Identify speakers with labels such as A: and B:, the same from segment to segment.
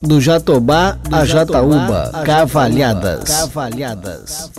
A: Do Jatobá a Jataúba, cavalhadas.
B: Cavalhadas.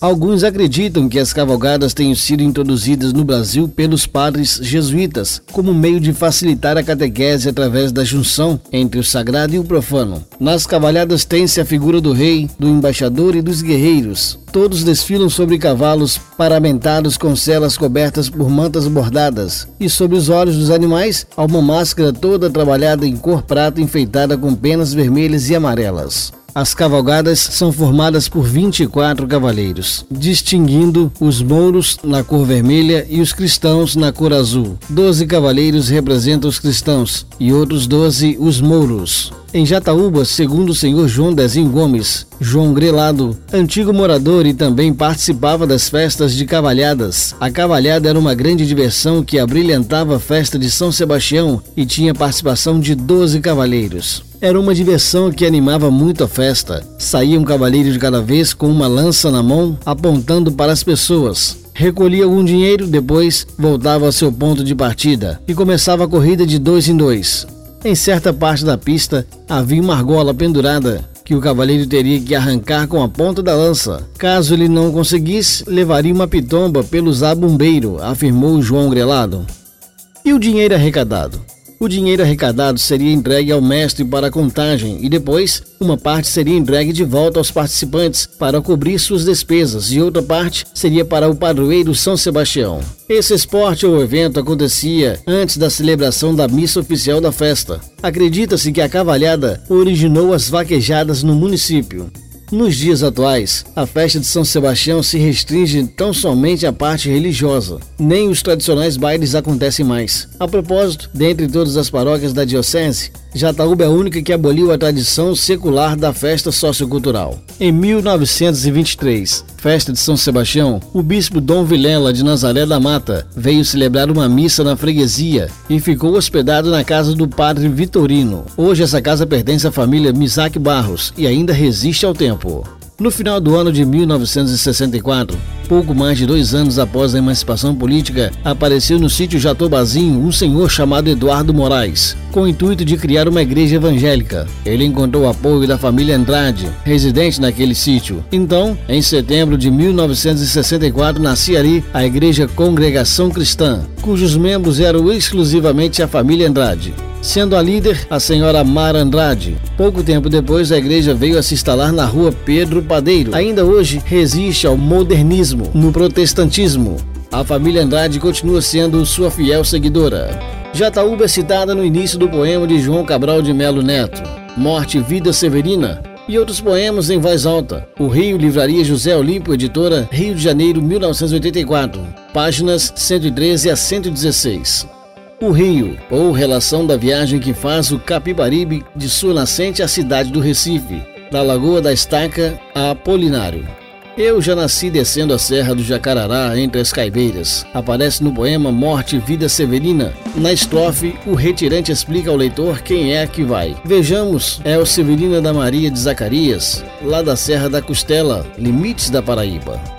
A: Alguns acreditam que as cavalgadas tenham sido introduzidas no Brasil pelos padres jesuítas como meio de facilitar a catequese através da junção entre o sagrado e o profano. Nas cavalhadas tem-se a figura do rei, do embaixador e dos guerreiros. Todos desfilam sobre cavalos paramentados com celas cobertas por mantas bordadas, e sobre os olhos dos animais há uma máscara toda trabalhada em cor prata enfeitada com penas vermelhas e amarelas. As cavalgadas são formadas por 24 cavaleiros, distinguindo os mouros na cor vermelha e os cristãos na cor azul. Doze cavaleiros representam os cristãos e outros doze os mouros. Em Jataúba, segundo o senhor João Dezinho Gomes, João Grelado, antigo morador e também participava das festas de cavalhadas. A cavalhada era uma grande diversão que abrilhantava a festa de São Sebastião e tinha participação de 12 cavaleiros. Era uma diversão que animava muito a festa. Saía um cavaleiro de cada vez com uma lança na mão, apontando para as pessoas recolhia algum dinheiro, depois voltava ao seu ponto de partida e começava a corrida de dois em dois. Em certa parte da pista havia uma argola pendurada que o cavaleiro teria que arrancar com a ponta da lança. Caso ele não conseguisse, levaria uma pitomba pelo zabumbeiro, afirmou João Grelado. E o dinheiro arrecadado? O dinheiro arrecadado seria entregue ao mestre para contagem e depois uma parte seria entregue de volta aos participantes para cobrir suas despesas e outra parte seria para o padroeiro São Sebastião. Esse esporte ou evento acontecia antes da celebração da missa oficial da festa. Acredita-se que a cavalhada originou as vaquejadas no município. Nos dias atuais, a festa de São Sebastião se restringe tão somente à parte religiosa. Nem os tradicionais bailes acontecem mais. A propósito, dentre todas as paróquias da Diocese, Jataúba é a única que aboliu a tradição secular da festa sociocultural. Em 1923, festa de São Sebastião, o bispo Dom Vilela de Nazaré da Mata veio celebrar uma missa na freguesia e ficou hospedado na casa do padre Vitorino. Hoje essa casa pertence à família Misaque Barros e ainda resiste ao tempo. No final do ano de 1964, pouco mais de dois anos após a emancipação política, apareceu no sítio Jatobazinho um senhor chamado Eduardo Moraes, com o intuito de criar uma igreja evangélica. Ele encontrou apoio da família Andrade, residente naquele sítio. Então, em setembro de 1964, nascia ali a Igreja Congregação Cristã, cujos membros eram exclusivamente a família Andrade sendo a líder a senhora Mara Andrade. Pouco tempo depois, a igreja veio a se instalar na rua Pedro Padeiro. Ainda hoje resiste ao modernismo no protestantismo. A família Andrade continua sendo sua fiel seguidora. Jataúba é citada no início do poema de João Cabral de Melo Neto, Morte e Vida Severina, e outros poemas em voz alta. O Rio, Livraria José Olímpio, editora, Rio de Janeiro, 1984, páginas 113 a 116. O rio, ou relação da viagem que faz o Capibaribe de sua nascente à cidade do Recife, da Lagoa da Estaca a Apolinário. Eu já nasci descendo a Serra do Jacarará entre as caibeiras. Aparece no poema Morte e Vida Severina. Na estrofe, o retirante explica ao leitor quem é que vai. Vejamos, é o Severina da Maria de Zacarias, lá da Serra da Costela, limites da Paraíba.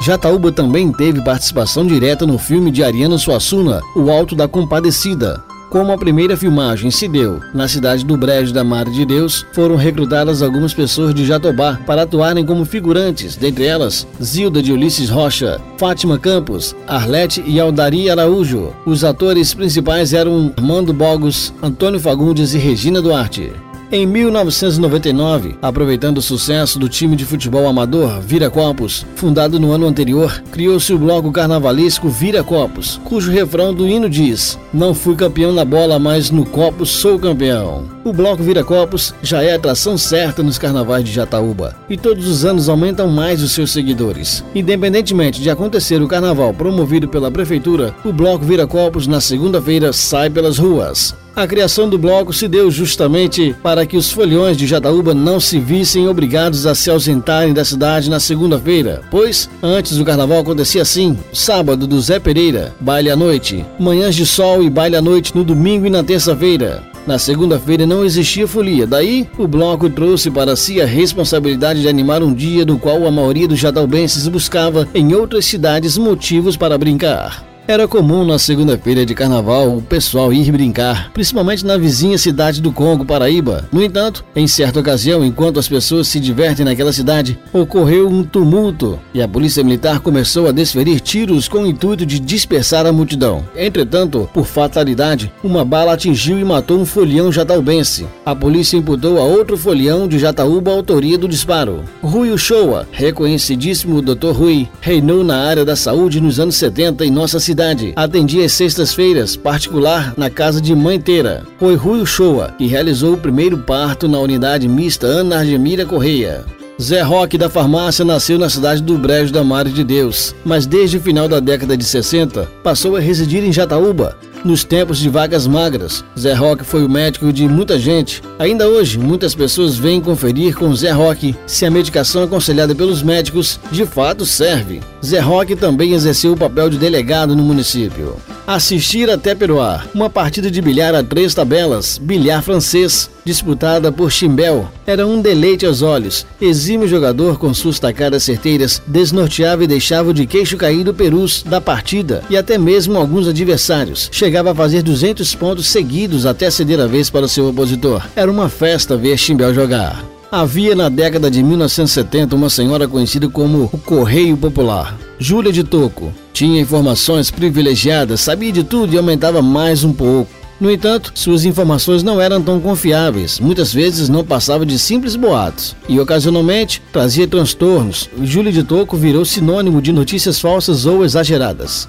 A: Jataúba também teve participação direta no filme de Ariano Suassuna, O Alto da Compadecida. Como a primeira filmagem se deu na cidade do Brejo da Mare de Deus, foram recrutadas algumas pessoas de Jatobá para atuarem como figurantes, dentre elas Zilda de Ulisses Rocha, Fátima Campos, Arlete e Aldari Araújo. Os atores principais eram Armando Bogos, Antônio Fagundes e Regina Duarte. Em 1999, aproveitando o sucesso do time de futebol amador Viracopos, fundado no ano anterior, criou-se o bloco carnavalesco Viracopos, cujo refrão do hino diz: Não fui campeão na bola, mas no copo sou campeão. O bloco Viracopos já é atração certa nos carnavais de Jataúba e todos os anos aumentam mais os seus seguidores. Independentemente de acontecer o carnaval promovido pela prefeitura, o bloco Viracopos na segunda-feira sai pelas ruas. A criação do bloco se deu justamente para que os foliões de Jataúba não se vissem obrigados a se ausentarem da cidade na segunda-feira, pois antes do carnaval acontecia assim: sábado do Zé Pereira, baile à noite, manhãs de sol e baile à noite no domingo e na terça-feira. Na segunda-feira não existia folia, daí o bloco trouxe para si a responsabilidade de animar um dia no qual a maioria dos jataubenses buscava em outras cidades motivos para brincar. Era comum na segunda-feira de carnaval o pessoal ir brincar, principalmente na vizinha cidade do Congo, Paraíba. No entanto, em certa ocasião, enquanto as pessoas se divertem naquela cidade, ocorreu um tumulto e a polícia militar começou a desferir tiros com o intuito de dispersar a multidão. Entretanto, por fatalidade, uma bala atingiu e matou um folião jataubense. A polícia imputou a outro folião de Jataúba a autoria do disparo. Rui Uchoa, reconhecidíssimo Dr. Rui, reinou na área da saúde nos anos 70 em nossa cidade cidade. Atendia às sextas-feiras, particular, na casa de mãe inteira. Foi Rui Uchoa, que realizou o primeiro parto na unidade mista Ana Argemira Correia. Zé Roque da farmácia nasceu na cidade do Brejo da Mare de Deus, mas desde o final da década de 60 passou a residir em Jataúba, nos tempos de vagas magras. Zé Roque foi o médico de muita gente. Ainda hoje, muitas pessoas vêm conferir com Zé Roque se a medicação aconselhada pelos médicos de fato serve. Zé Roque também exerceu o papel de delegado no município. Assistir até Peruá, uma partida de bilhar a três tabelas, bilhar francês, disputada por Chimbel, era um deleite aos olhos. Exímio jogador com suas tacadas certeiras, desnorteava e deixava de queixo caído perus da partida e até mesmo alguns adversários. A fazer 200 pontos seguidos até ceder a vez para seu opositor. Era uma festa ver Chimbel jogar. Havia na década de 1970 uma senhora conhecida como o Correio Popular. Júlia de Toco. Tinha informações privilegiadas, sabia de tudo e aumentava mais um pouco. No entanto, suas informações não eram tão confiáveis, muitas vezes não passava de simples boatos e ocasionalmente trazia transtornos. Júlia de Toco virou sinônimo de notícias falsas ou exageradas.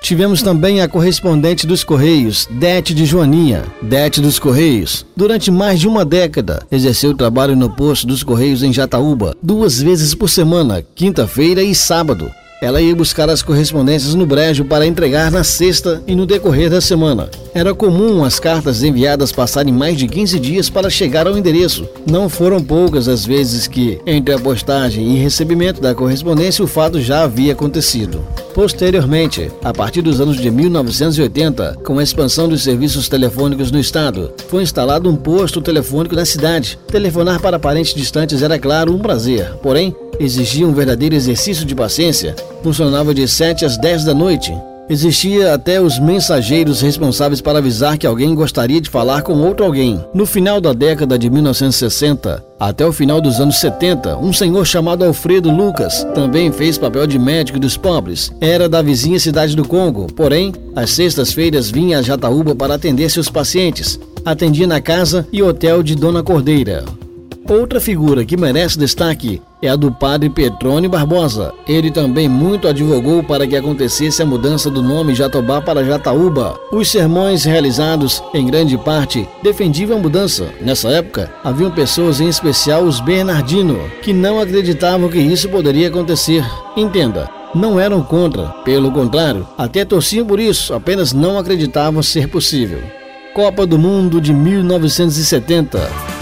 A: Tivemos também a correspondente dos Correios, Dete de Joaninha. Dete dos Correios, durante mais de uma década, exerceu trabalho no posto dos Correios em Jataúba, duas vezes por semana, quinta-feira e sábado. Ela ia buscar as correspondências no brejo para entregar na sexta e no decorrer da semana. Era comum as cartas enviadas passarem mais de 15 dias para chegar ao endereço. Não foram poucas as vezes que, entre a postagem e recebimento da correspondência, o fato já havia acontecido. Posteriormente, a partir dos anos de 1980, com a expansão dos serviços telefônicos no estado, foi instalado um posto telefônico na cidade. Telefonar para parentes distantes era, claro, um prazer, porém, exigia um verdadeiro exercício de paciência. Funcionava de 7 às 10 da noite. Existia até os mensageiros responsáveis para avisar que alguém gostaria de falar com outro alguém. No final da década de 1960, até o final dos anos 70, um senhor chamado Alfredo Lucas também fez papel de médico dos pobres. Era da vizinha cidade do Congo, porém, às sextas-feiras vinha a Jataúba para atender seus pacientes. Atendia na casa e hotel de Dona Cordeira. Outra figura que merece destaque é a do padre Petrônio Barbosa. Ele também muito advogou para que acontecesse a mudança do nome Jatobá para Jataúba. Os sermões realizados, em grande parte, defendiam a mudança. Nessa época, haviam pessoas, em especial os Bernardino, que não acreditavam que isso poderia acontecer. Entenda, não eram contra, pelo contrário, até torciam por isso, apenas não acreditavam ser possível. Copa do Mundo de 1970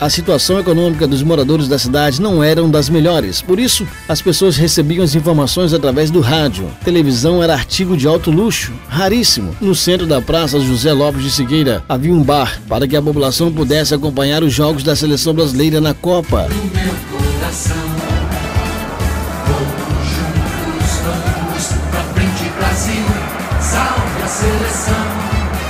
A: a situação econômica dos moradores da cidade não era das melhores. Por isso, as pessoas recebiam as informações através do rádio. Televisão era artigo de alto luxo, raríssimo. No centro da Praça José Lopes de Segueira havia um bar para que a população pudesse acompanhar os jogos da seleção brasileira na Copa.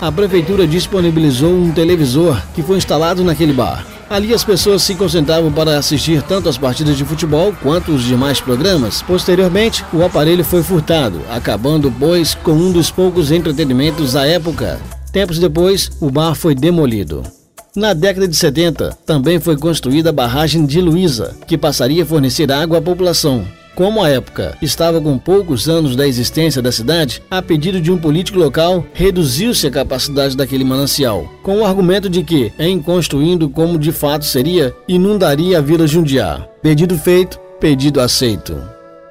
A: A prefeitura disponibilizou um televisor que foi instalado naquele bar. Ali as pessoas se concentravam para assistir tanto as partidas de futebol quanto os demais programas. Posteriormente, o aparelho foi furtado, acabando, pois, com um dos poucos entretenimentos da época. Tempos depois, o bar foi demolido. Na década de 70, também foi construída a barragem de Luísa, que passaria a fornecer água à população. Como a época estava com poucos anos da existência da cidade, a pedido de um político local, reduziu-se a capacidade daquele manancial, com o argumento de que, em construindo como de fato seria, inundaria a Vila Jundiá. Pedido feito, pedido aceito.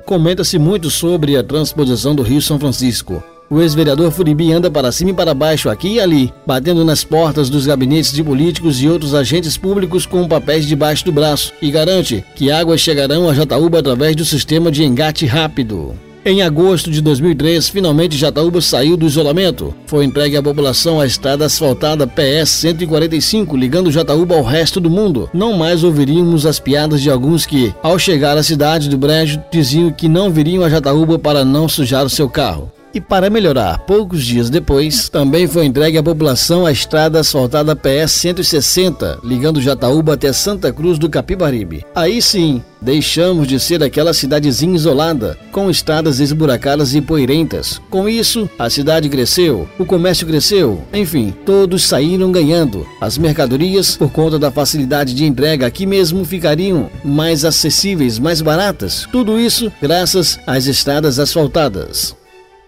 A: Comenta-se muito sobre a transposição do Rio São Francisco, o ex-vereador Furibi anda para cima e para baixo, aqui e ali, batendo nas portas dos gabinetes de políticos e outros agentes públicos com papéis debaixo do braço e garante que águas chegarão a Jataúba através do sistema de engate rápido. Em agosto de 2003, finalmente Jataúba saiu do isolamento. Foi entregue à população a estrada asfaltada PS 145, ligando Jataúba ao resto do mundo. Não mais ouviríamos as piadas de alguns que, ao chegar à cidade do Brejo, diziam que não viriam a Jataúba para não sujar o seu carro. E para melhorar, poucos dias depois, também foi entregue à população a estrada asfaltada PS 160, ligando Jataúba até Santa Cruz do Capibaribe. Aí sim, deixamos de ser aquela cidadezinha isolada, com estradas esburacadas e poeirentas. Com isso, a cidade cresceu, o comércio cresceu, enfim, todos saíram ganhando. As mercadorias, por conta da facilidade de entrega aqui mesmo, ficariam mais acessíveis, mais baratas. Tudo isso graças às estradas asfaltadas.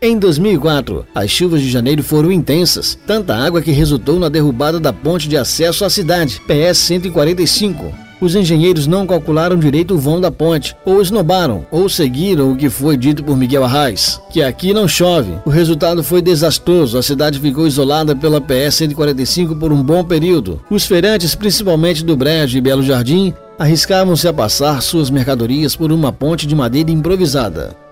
A: Em 2004, as chuvas de janeiro foram intensas, tanta água que resultou na derrubada da ponte de acesso à cidade, PS 145. Os engenheiros não calcularam direito o vão da ponte, ou esnobaram, ou seguiram o que foi dito por Miguel Arraes, que aqui não chove. O resultado foi desastroso, a cidade ficou isolada pela PS 145 por um bom período. Os feirantes, principalmente do Brejo e Belo Jardim, arriscavam-se a passar suas mercadorias por uma ponte de madeira improvisada.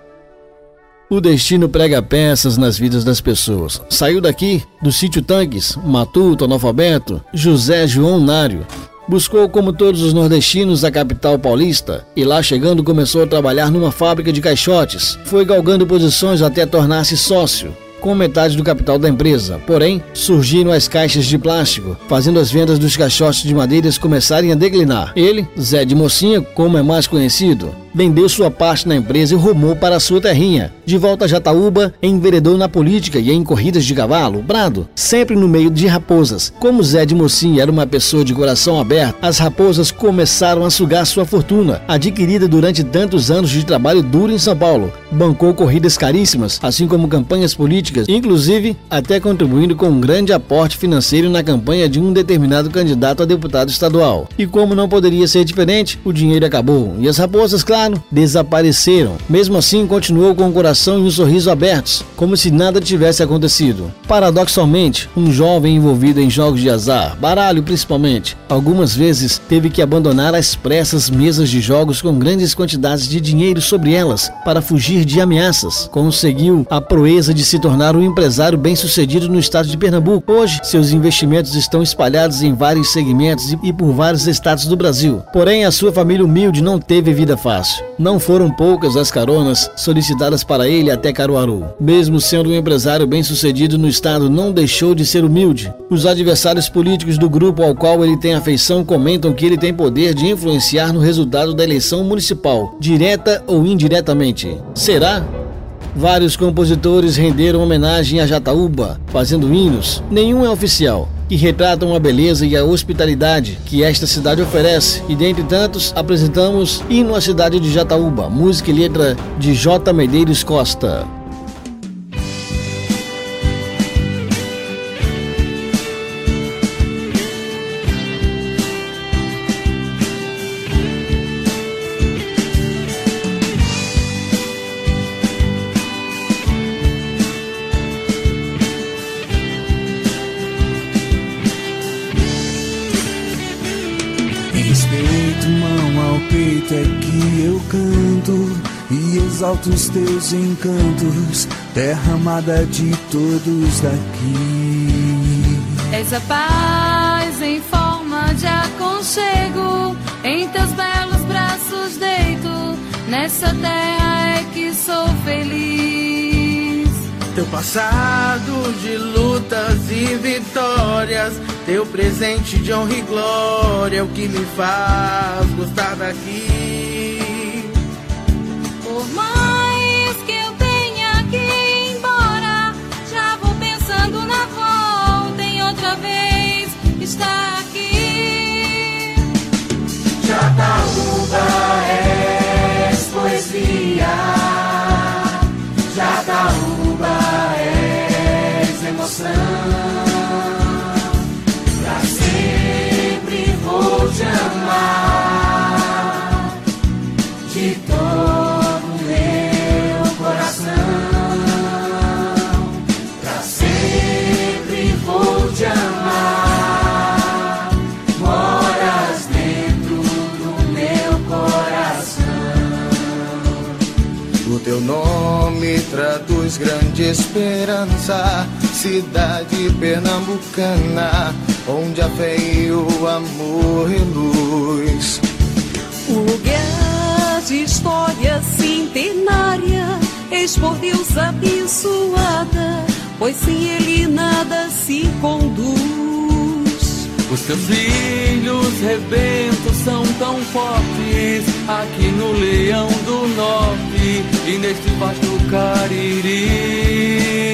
A: O destino prega peças nas vidas das pessoas. Saiu daqui, do sítio Tanques, matuto, analfabeto, José João Nário. Buscou, como todos os nordestinos, a capital paulista e lá chegando começou a trabalhar numa fábrica de caixotes. Foi galgando posições até tornar-se sócio com metade do capital da empresa. Porém, surgiram as caixas de plástico, fazendo as vendas dos caixotes de madeiras começarem a declinar. Ele, Zé de Mocinha, como é mais conhecido, vendeu sua parte na empresa e rumou para sua terrinha. De volta a Jataúba, enveredou na política e em corridas de cavalo, brado, sempre no meio de raposas. Como Zé de Mocinha era uma pessoa de coração aberto, as raposas começaram a sugar sua fortuna, adquirida durante tantos anos de trabalho duro em São Paulo. Bancou corridas caríssimas, assim como campanhas políticas, inclusive até contribuindo com um grande aporte financeiro na campanha de um determinado candidato a deputado estadual. E como não poderia ser diferente, o dinheiro acabou e as raposas, claro, desapareceram. Mesmo assim, continuou com o coração e um sorriso abertos, como se nada tivesse acontecido. Paradoxalmente, um jovem envolvido em jogos de azar, baralho principalmente, algumas vezes teve que abandonar às pressas mesas de jogos com grandes quantidades de dinheiro sobre elas para fugir de ameaças. Conseguiu a proeza de se tornar um empresário bem-sucedido no estado de Pernambuco. Hoje, seus investimentos estão espalhados em vários segmentos e por vários estados do Brasil. Porém, a sua família humilde não teve vida fácil Não foram poucas as caronas solicitadas para ele até Caruaru. Mesmo sendo um empresário bem-sucedido no estado, não deixou de ser humilde. Os adversários políticos do grupo ao qual ele tem afeição comentam que ele tem poder de influenciar no resultado da eleição municipal, direta ou indiretamente. Será? Vários compositores renderam homenagem a Jataúba, fazendo hinos. Nenhum é oficial que retratam a beleza e a hospitalidade que esta cidade oferece. E dentre tantos, apresentamos Hino à Cidade de Jataúba, música e letra de J. Medeiros Costa.
B: E exalto os teus encantos, terra amada de todos daqui.
C: És a paz em forma de aconchego, em teus belos braços deito, nessa terra é que sou feliz.
D: Teu passado de lutas e vitórias teu presente de honra e glória é o que me faz gostar daqui.
C: Vez estar aqui.
E: Jataúba és
F: grande esperança, cidade pernambucana, onde a fé e o amor e luz.
C: Um lugar de história centenária, ex por Deus abençoada, pois sem ele nada se conduz.
E: Os teus filhos rebentos são tão fortes aqui no Leão do Norte e neste vasto Cariri.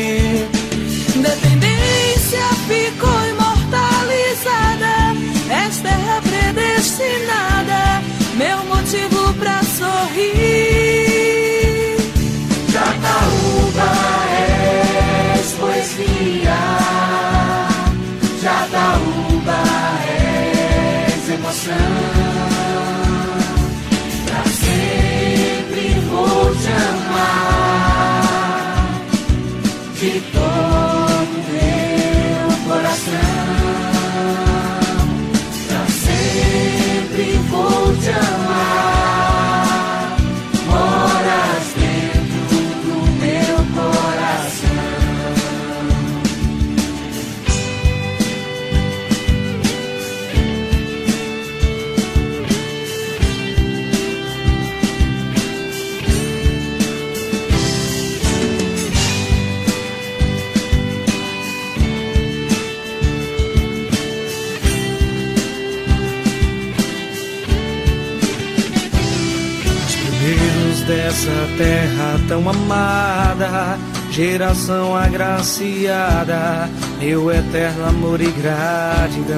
G: Dessa terra tão amada, geração agraciada, meu eterno amor e gratidão.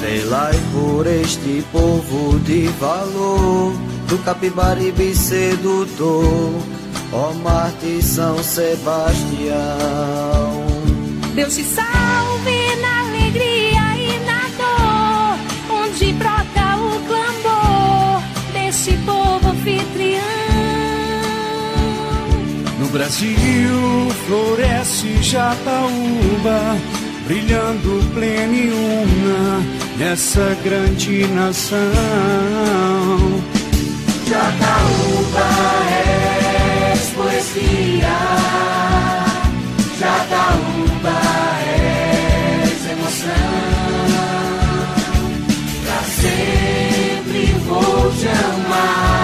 G: Velai por este povo de valor, do Capibaribe sedutor, ó Marte São Sebastião.
C: Deus te salve na alegria e na dor, onde brota o clamor deste povo
B: Brasil floresce Jataúba, brilhando plena e una nessa grande nação.
H: Jataúba é poesia, Jataúba é emoção. Pra sempre vou te amar.